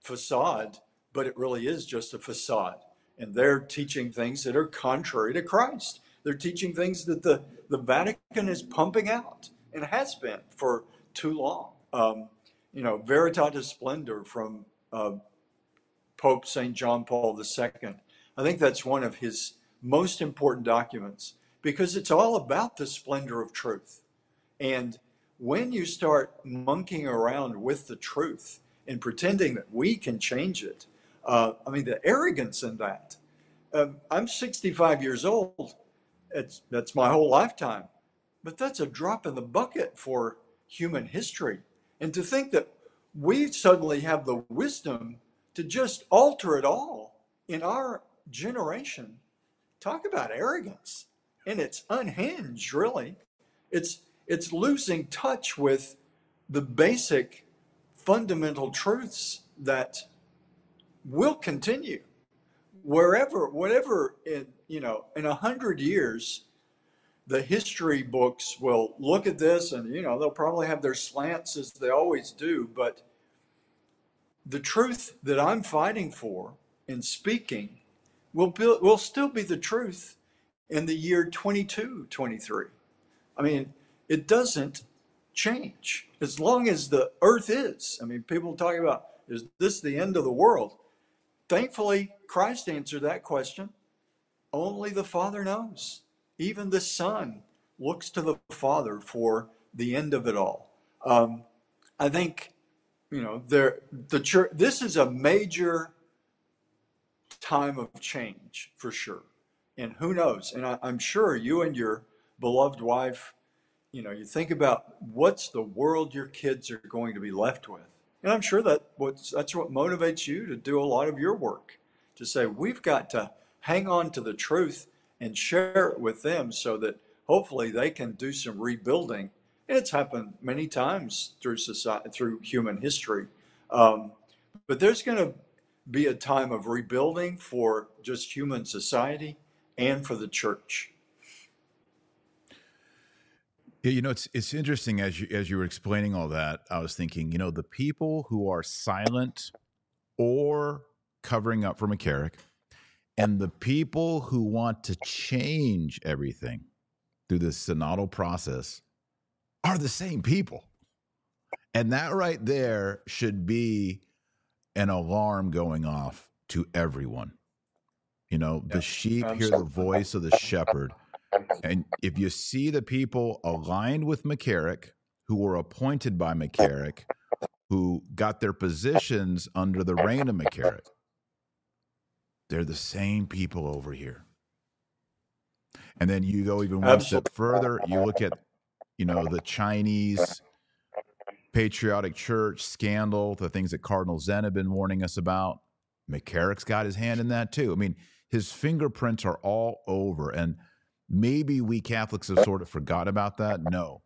facade, but it really is just a facade. And they're teaching things that are contrary to Christ. They're teaching things that the, the Vatican is pumping out and has been for too long. Um, you know, Veritatis Splendor from uh, Pope St. John Paul II. I think that's one of his most important documents because it's all about the splendor of truth. And when you start monkeying around with the truth and pretending that we can change it, uh, I mean, the arrogance in that. Um, I'm 65 years old. It's, that's my whole lifetime. But that's a drop in the bucket for human history. And to think that we suddenly have the wisdom to just alter it all in our generation. Talk about arrogance. And it's unhinged, really. It's it's losing touch with the basic fundamental truths that will continue. Wherever whatever in you know in a hundred years the history books will look at this and you know they'll probably have their slants as they always do but the truth that i'm fighting for and speaking will be, will still be the truth in the year 22 23 i mean it doesn't change. As long as the earth is i mean people talk about is this the end of the world thankfully christ answered that question only the father knows even the Son looks to the Father for the end of it all. Um, I think, you know, there the church. This is a major time of change for sure, and who knows? And I, I'm sure you and your beloved wife, you know, you think about what's the world your kids are going to be left with, and I'm sure that what's that's what motivates you to do a lot of your work to say we've got to hang on to the truth and share it with them so that hopefully they can do some rebuilding. And it's happened many times through society, through human history. Um, but there's going to be a time of rebuilding for just human society and for the church. Yeah, you know, it's it's interesting as you as you were explaining all that, I was thinking, you know, the people who are silent or covering up for McCarrick and the people who want to change everything through this synodal process are the same people. And that right there should be an alarm going off to everyone. You know, the sheep hear the voice of the shepherd. And if you see the people aligned with McCarrick, who were appointed by McCarrick, who got their positions under the reign of McCarrick, they're the same people over here. And then you go even one Absolutely. step further, you look at, you know, the Chinese patriotic church scandal, the things that Cardinal Zen had been warning us about. McCarrick's got his hand in that too. I mean, his fingerprints are all over. And maybe we Catholics have sort of forgot about that. No,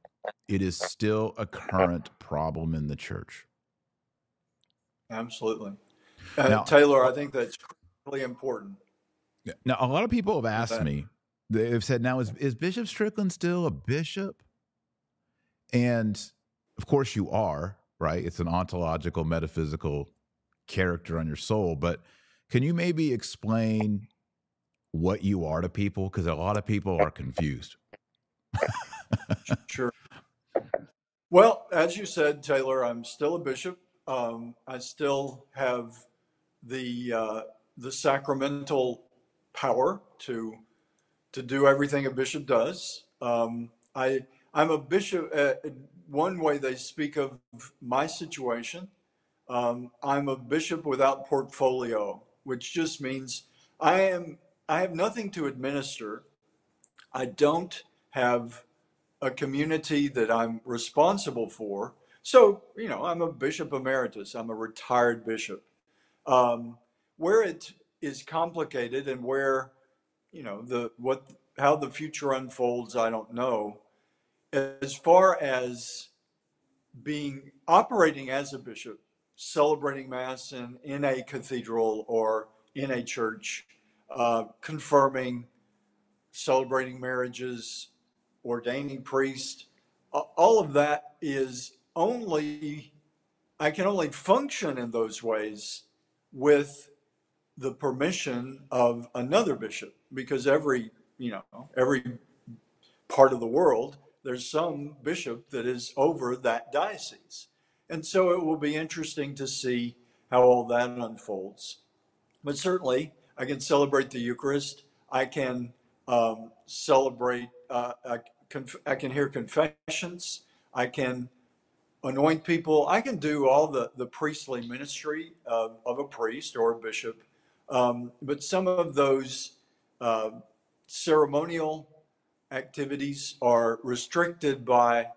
it is still a current problem in the church. Absolutely. Uh, now, Taylor, I think that's really important. Now, a lot of people have asked me, they've said, now, is, is Bishop Strickland still a bishop? And of course, you are, right? It's an ontological, metaphysical character on your soul. But can you maybe explain what you are to people? Because a lot of people are confused. sure. Well, as you said, Taylor, I'm still a bishop. Um, I still have the uh, the sacramental power to to do everything a bishop does. Um, I I'm a bishop. Uh, one way they speak of my situation, um, I'm a bishop without portfolio, which just means I am I have nothing to administer. I don't have a community that I'm responsible for. So, you know, I'm a bishop emeritus. I'm a retired bishop. Um, where it is complicated and where, you know, the what how the future unfolds, I don't know. As far as being operating as a bishop, celebrating mass in, in a cathedral or in a church, uh, confirming, celebrating marriages, ordaining priests, all of that is only, I can only function in those ways with the permission of another bishop because every, you know, every part of the world, there's some bishop that is over that diocese. And so it will be interesting to see how all that unfolds. But certainly, I can celebrate the Eucharist. I can um, celebrate, uh, I, conf- I can hear confessions. I can anoint people. I can do all the, the priestly ministry of, of a priest or a bishop. Um, but some of those uh, ceremonial activities are restricted by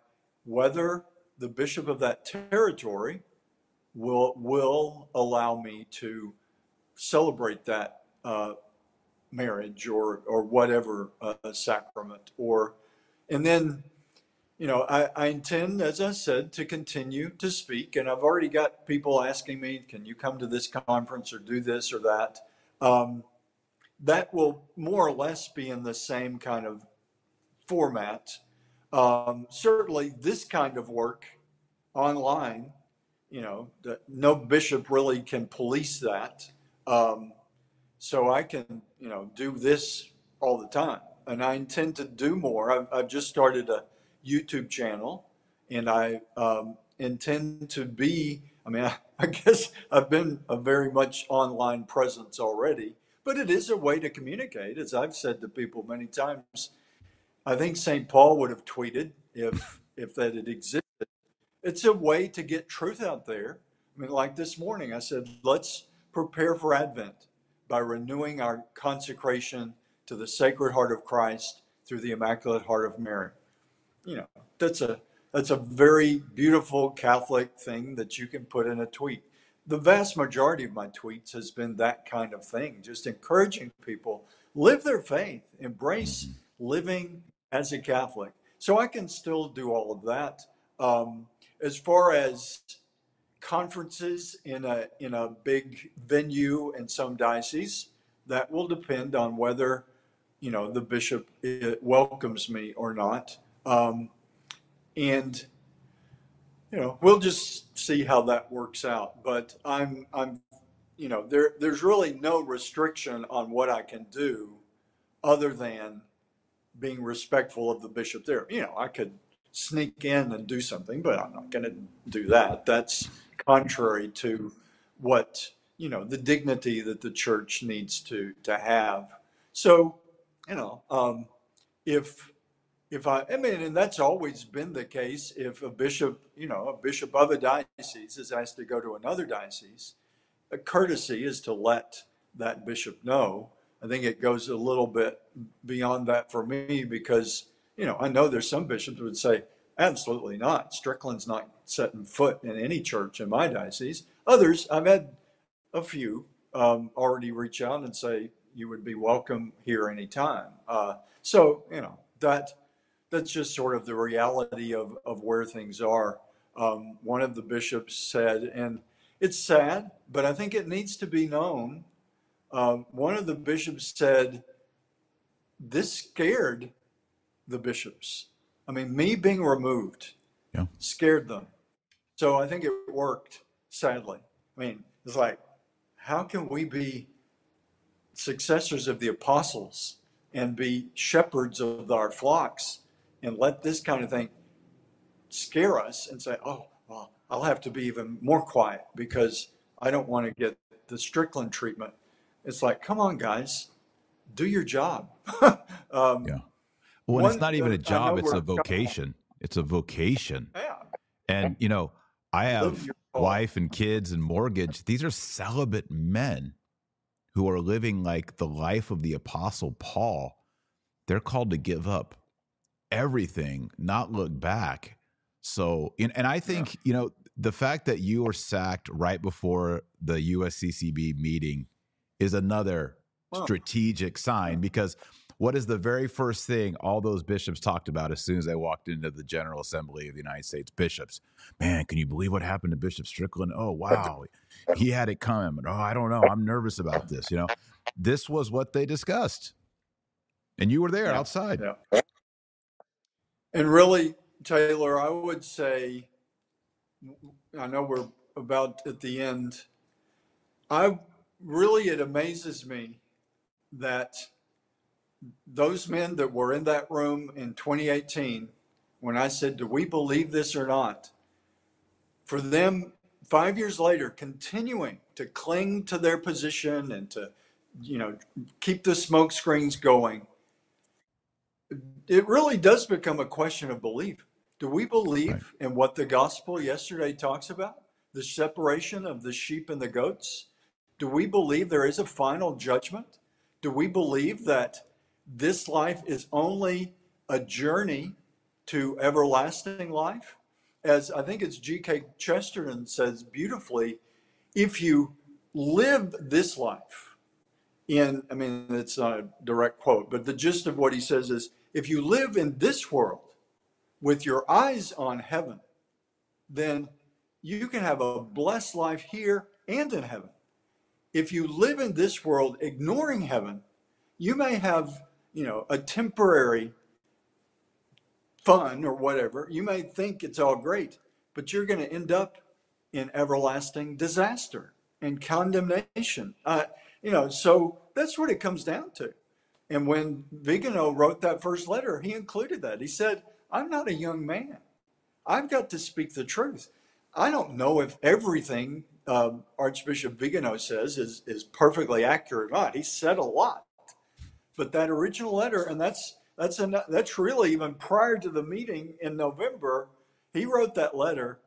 whether the bishop of that territory will will allow me to celebrate that uh, marriage or or whatever uh, sacrament or and then you know I, I intend as i said to continue to speak and i've already got people asking me can you come to this conference or do this or that um, that will more or less be in the same kind of format um, certainly, this kind of work online, you know, the, no bishop really can police that. Um, so I can, you know, do this all the time, and I intend to do more. I've, I've just started a YouTube channel, and I um, intend to be. I mean, I, I guess I've been a very much online presence already, but it is a way to communicate. As I've said to people many times, I think St. Paul would have tweeted if if that had existed. It's a way to get truth out there. I mean, like this morning, I said, let's prepare for Advent by renewing our consecration to the Sacred Heart of Christ through the Immaculate Heart of Mary. You know, that's a that's a very beautiful Catholic thing that you can put in a tweet. The vast majority of my tweets has been that kind of thing, just encouraging people live their faith, embrace living as a Catholic. So I can still do all of that. Um, as far as conferences in a in a big venue in some diocese that will depend on whether you know the bishop uh, welcomes me or not. Um, and you know we'll just see how that works out. But I'm I'm you know there there's really no restriction on what I can do other than being respectful of the bishop there. You know, I could sneak in and do something, but I'm not going to do that. That's contrary to what you know the dignity that the church needs to to have. So, you know, um, if if I, I mean, and that's always been the case. If a bishop, you know, a bishop of a diocese is asked to go to another diocese, a courtesy is to let that bishop know I think it goes a little bit beyond that for me because, you know, I know there's some bishops would say, absolutely not. Strickland's not setting foot in any church in my diocese. Others, I've had a few um, already reach out and say, you would be welcome here anytime. Uh, so, you know, that that's just sort of the reality of, of where things are. Um, one of the bishops said, and it's sad, but I think it needs to be known um, one of the bishops said, This scared the bishops. I mean, me being removed yeah. scared them. So I think it worked, sadly. I mean, It's like, how can we be successors of the apostles and be shepherds of our flocks and let this kind of thing scare us and say, oh, well, I'll have to be even more quiet because I don't want to get the Strickland treatment. It's like, come on, guys, do your job. um, yeah. Well, it's not even a job; it's a vocation. It's a vocation. Yeah. And you know, I have wife and kids and mortgage. These are celibate men who are living like the life of the apostle Paul. They're called to give up everything, not look back. So, and I think, yeah. you know, the fact that you were sacked right before the USCCB meeting is another strategic sign because what is the very first thing all those bishops talked about as soon as they walked into the General Assembly of the United States bishops? Man, can you believe what happened to Bishop Strickland? Oh, wow. He had it coming. Oh, I don't know. I'm nervous about this. You know, this was what they discussed. And you were there yeah. outside. Yeah. And really, Taylor, I would say, I know we're about at the end. I really, it amazes me that those men that were in that room in 2018, when I said, Do we believe this or not? For them, five years later, continuing to cling to their position and to, you know, keep the smoke screens going, it really does become a question of belief. Do we believe right. in what the gospel yesterday talks about? The separation of the sheep and the goats? Do we believe there is a final judgment? Do we believe that this life is only a journey to everlasting life. As I think it's G.K. Chesterton says beautifully, if you live this life in, I mean, it's not a direct quote, but the gist of what he says is if you live in this world with your eyes on heaven, then you can have a blessed life here and in heaven. If you live in this world ignoring heaven, you may have you know, a temporary fun or whatever, you may think it's all great, but you're going to end up in everlasting disaster and condemnation. Uh, you know, so that's what it comes down to. And when Vigano wrote that first letter, he included that. He said, I'm not a young man. I've got to speak the truth. I don't know if everything um, Archbishop Vigano says is, is perfectly accurate or not. He said a lot. But that original letter, and that's that's an, that's really even prior to the meeting in November, he wrote that letter,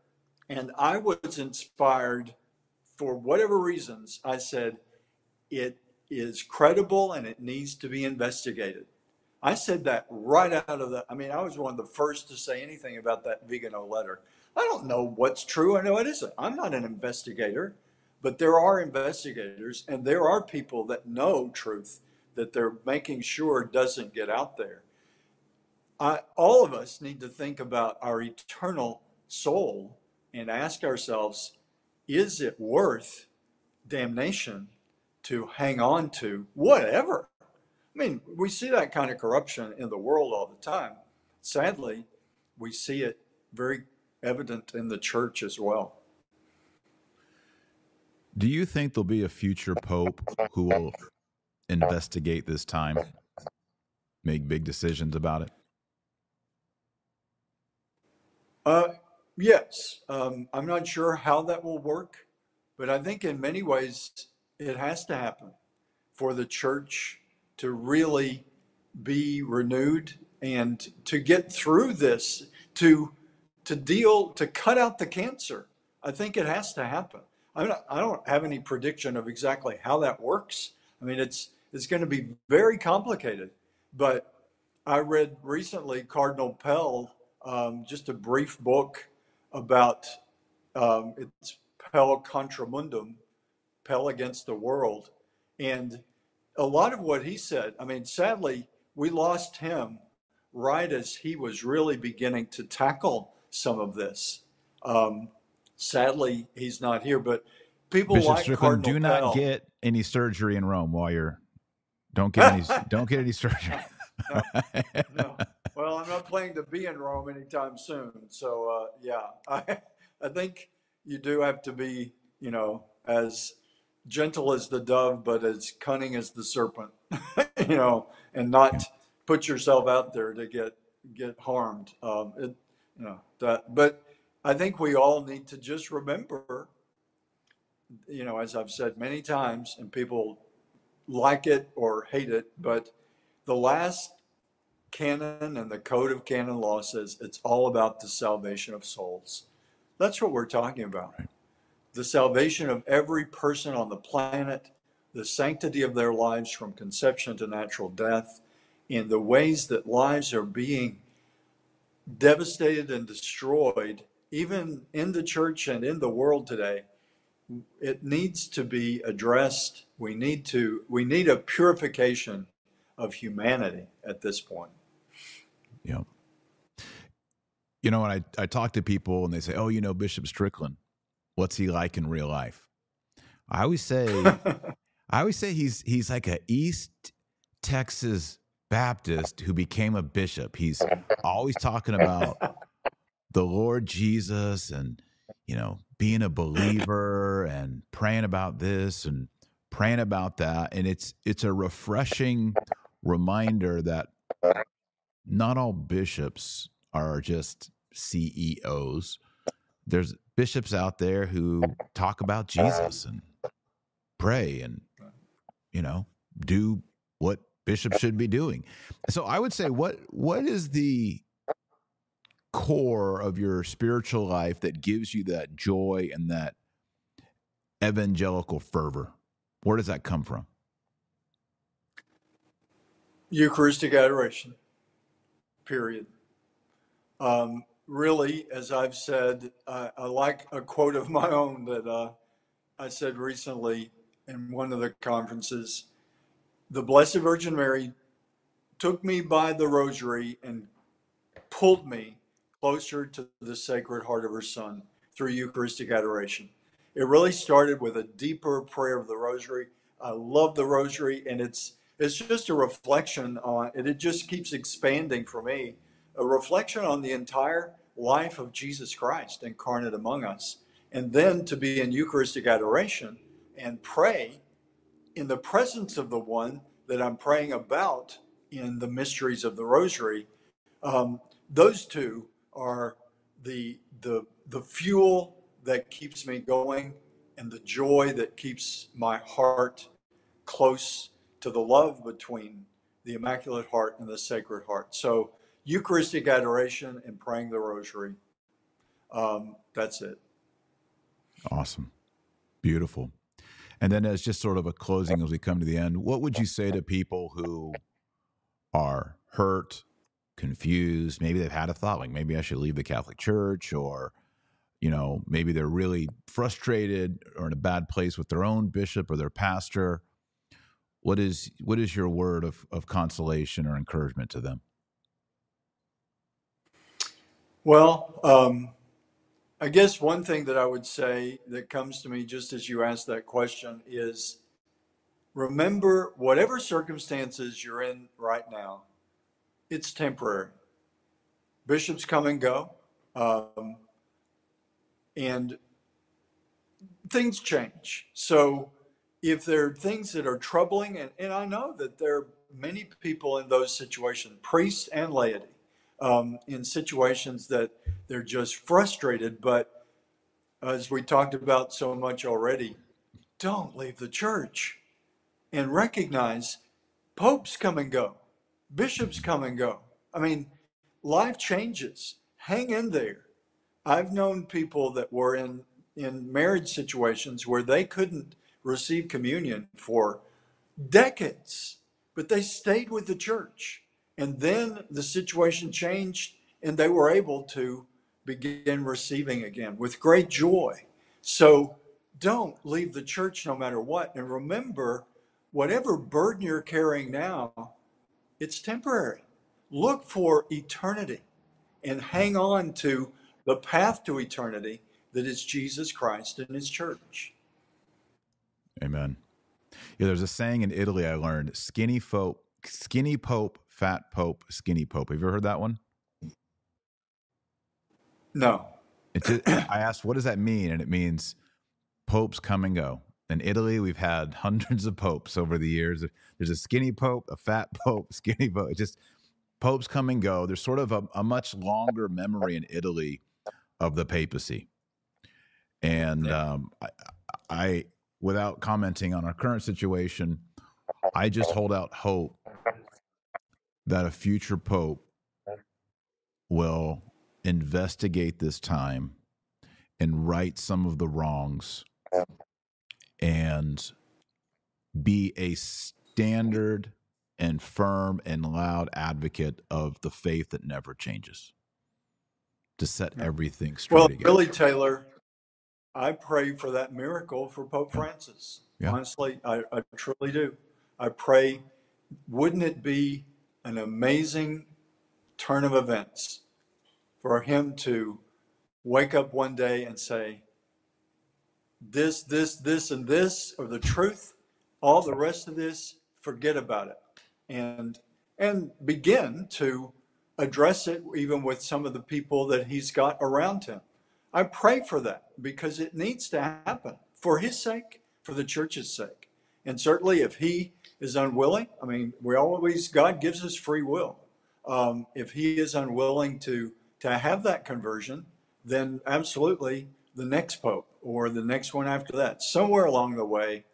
and I was inspired for whatever reasons. I said it is credible and it needs to be investigated. I said that right out of the. I mean, I was one of the first to say anything about that Vigano letter. I don't know what's true. I know it isn't. I'm not an investigator, but there are investigators and there are people that know truth that they're making sure doesn't get out there. I, all of us need to think about our eternal soul and ask ourselves is it worth damnation to hang on to whatever? I mean, we see that kind of corruption in the world all the time. Sadly, we see it very evident in the church as well. Do you think there'll be a future pope who will investigate this time, make big decisions about it? Uh, yes. Um, I'm not sure how that will work, but I think in many ways it has to happen for the church to really be renewed and to get through this, to to deal, to cut out the cancer. I think it has to happen. I, don't have any prediction of exactly how that works. I mean, it's is going to be very complicated. But I read recently Cardinal Pell, um, just a brief book about um, it's Pell contra mundum, Pell against the world. And a lot of what he said, I mean, sadly, we lost him right as he was really beginning to tackle some of this. Um, sadly, he's not here, but people Bishop like Strickland, Cardinal do not Pell, get any surgery in Rome while you're don't get any. don't get any surgery. no, no. Well, I'm not planning to be in Rome anytime soon. So uh, yeah, I I think you do have to be, you know, as gentle as the dove, but as cunning as the serpent, you know, and not put yourself out there to get get harmed. Um, it, you know that, but I think we all need to just remember, you know, as I've said many times, and people like it or hate it, but the last canon and the code of canon law says it's all about the salvation of souls. That's what we're talking about. Right. The salvation of every person on the planet, the sanctity of their lives from conception to natural death, in the ways that lives are being devastated and destroyed, even in the church and in the world today, it needs to be addressed. We need to we need a purification of humanity at this point. Yeah. You know, when I, I talk to people and they say, Oh, you know, Bishop Strickland, what's he like in real life? I always say I always say he's he's like a East Texas Baptist who became a bishop. He's always talking about the Lord Jesus and you know being a believer and praying about this and praying about that and it's it's a refreshing reminder that not all bishops are just CEOs. There's bishops out there who talk about Jesus and pray and you know do what bishops should be doing. So I would say what what is the core of your spiritual life that gives you that joy and that evangelical fervor? Where does that come from? Eucharistic adoration, period. Um, really, as I've said, I, I, like a quote of my own that uh, I said recently in one of the conferences. The Blessed Virgin Mary took me by the rosary and pulled me closer to the Sacred Heart of her Son through Eucharistic adoration. It really started with a deeper prayer of the rosary. I love the rosary, and it's it's just a reflection on it. It just keeps expanding for me, a reflection on the entire life of Jesus Christ incarnate among us, and then to be in Eucharistic adoration and pray in the presence of the one that I'm praying about in the mysteries of the Rosary. Um, those two are the the the fuel that keeps me going and the joy that keeps my heart close to the love between the Immaculate Heart and the Sacred Heart. So, Eucharistic adoration and praying the Rosary. Um, that's it. Awesome. Beautiful. And then, as just sort of a closing as we come to the end, what would you say to people who are hurt, confused? Maybe they've had a thought like, maybe I should leave the Catholic Church, or you know, maybe they're really frustrated or in a bad place with their own bishop or their pastor. What is what is your word of, of consolation or encouragement to them? Well, um, I guess one thing that I would say that comes to me just as you asked that question is remember whatever circumstances you're in right now, it's temporary. Bishops come and go. Um, and things change. So if there are things that are troubling, and, and I know that there are many people in those situations, priests and laity, um, in situations that they're just frustrated. But as we talked about so much already, don't leave the church and recognize popes come and go, bishops come and go. I mean, life changes. Hang in there. I've known people that were in in marriage situations where they couldn't receive communion for decades, but they stayed with the church. And then the situation changed and they were able to begin receiving again with great joy. So don't leave the church no matter what. And remember, whatever burden you're carrying now, it's temporary. Look for eternity and hang on to the path to eternity that is Jesus Christ and his church. Amen. Yeah, there's a saying in Italy I learned skinny pope, skinny pope, fat pope, skinny pope. Have you ever heard that one? No. Just, I asked, what does that mean? And it means popes come and go. In Italy, we've had hundreds of popes over the years. There's a skinny pope, a fat pope, skinny pope. Just popes come and go. There's sort of a, a much longer memory in Italy of the papacy. And um, I, I, without commenting on our current situation, I just hold out hope that a future pope will investigate this time and right some of the wrongs and be a standard and firm and loud advocate of the faith that never changes to set everything straight Well, again. really, Taylor, I pray for that miracle for Pope Francis. Yeah. Honestly, I, I truly do. I pray, wouldn't it be an amazing turn of events for him to wake up one day and say, this, this, this, and this are the truth. All the rest of this, forget about it. And and begin to address it even with some of the people that he's got around him. I pray for that because it needs to happen for his sake, for the church's sake. And certainly if he is unwilling, I mean, we always, God gives us free will. Um, if he is unwilling to, to have that conversion, then absolutely the next pope or the next one after that, somewhere along the way.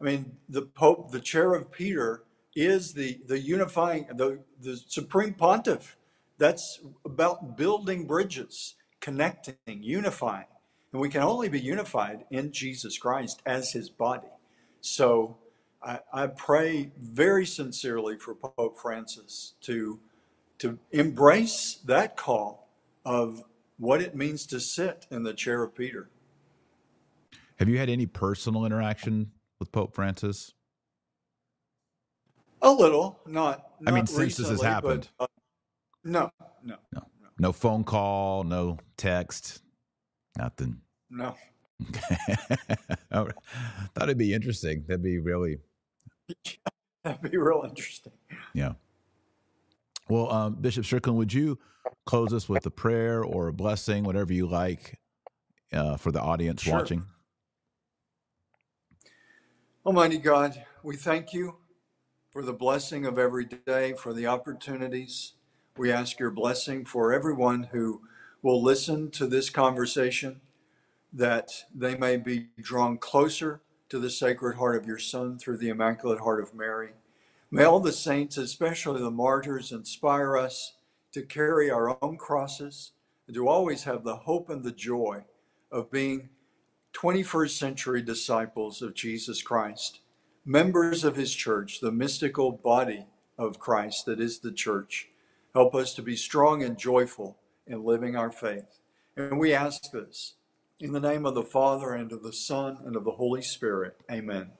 I mean, the pope, the chair of Peter, is the the unifying the the supreme pontiff. That's about building bridges, connecting, unifying, and we can only be unified in Jesus Christ as His body. So. I, I pray very sincerely for Pope Francis to to embrace that call of what it means to sit in the chair of Peter. Have you had any personal interaction with Pope Francis? A little, not. I mean, not since this has happened. but, uh, no, no, No. No phone call, no text, nothing. no. Thought it'd be interesting. That'd be really, That'd be real interesting. yeah. Well, um, Bishop Strickland, would you close us with a prayer or a blessing, whatever you like, uh, for the audience Sure. watching? Almighty God, we thank you for the blessing of every day, for the opportunities. We ask your blessing for everyone who will listen to this conversation, that they may be drawn closer to the Sacred Heart of your Son through the Immaculate Heart of Mary. May all the saints, especially the martyrs, inspire us to carry our own crosses and to always have the hope and the joy of being 21st century disciples of Jesus Christ, members of his church, the mystical body of Christ that is the church. Help us to be strong and joyful in living our faith. And we ask this in the name of the Father and of the Son and of the Holy Spirit. Amen.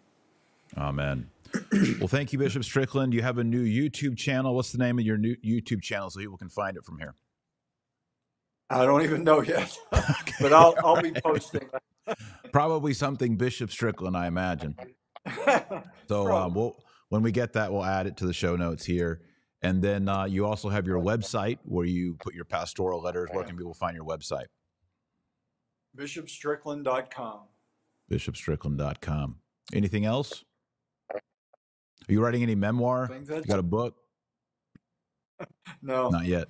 Amen. well, thank you, Bishop Strickland. You have a new YouTube channel. What's the name of your new YouTube channel so people can find it from here? I don't even know yet, but I'll, I'll be posting. Probably something Bishop Strickland, I imagine. So um, we'll, when we get that, we'll add it to the show notes here. And then uh, you also have your website where you put your pastoral letters. Where can people find your website? BishopStrickland.com. BishopStrickland.com. Anything else? Are you writing any memoir? You got a book? no, Not yet.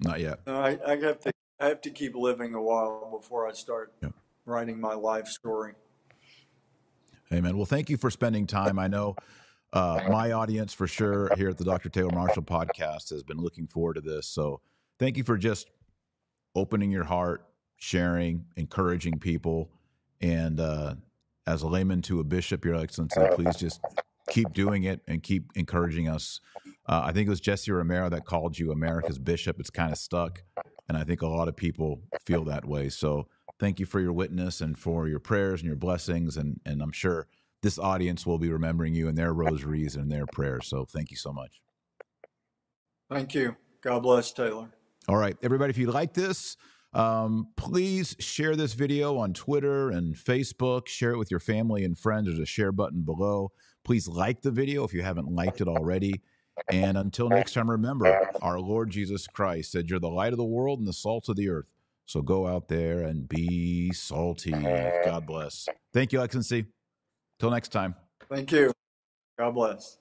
Not yet. no. I, I have to I have to keep living a while before I start Yeah. Writing my life story. Amen. Well, thank you for spending time. I know uh, my audience for sure here at the Dr. Taylor Marshall podcast has been looking forward to this. So thank you for just opening your heart, sharing, encouraging people. And uh, as a layman to a bishop, Your Excellency, please just keep doing it and keep encouraging us. Uh, I think it was Jesse Romero that called you America's bishop. It's kind of stuck. And I think a lot of people feel that way. So thank you for your witness and for your prayers and your blessings. And, and I'm sure this audience will be remembering you in their rosaries and their prayers. So thank you so much. Thank you. God bless Taylor. All right, everybody, if you like this, um, please share this video on Twitter and Facebook. Share it with your family and friends. There's a share button below. Please like the video if you haven't liked it already. And until next time, remember our Lord Jesus Christ said, You're the light of the world and the salt of the earth. So go out there and be salty. God bless. Thank you, Excellency. Till next time. Thank you. God bless.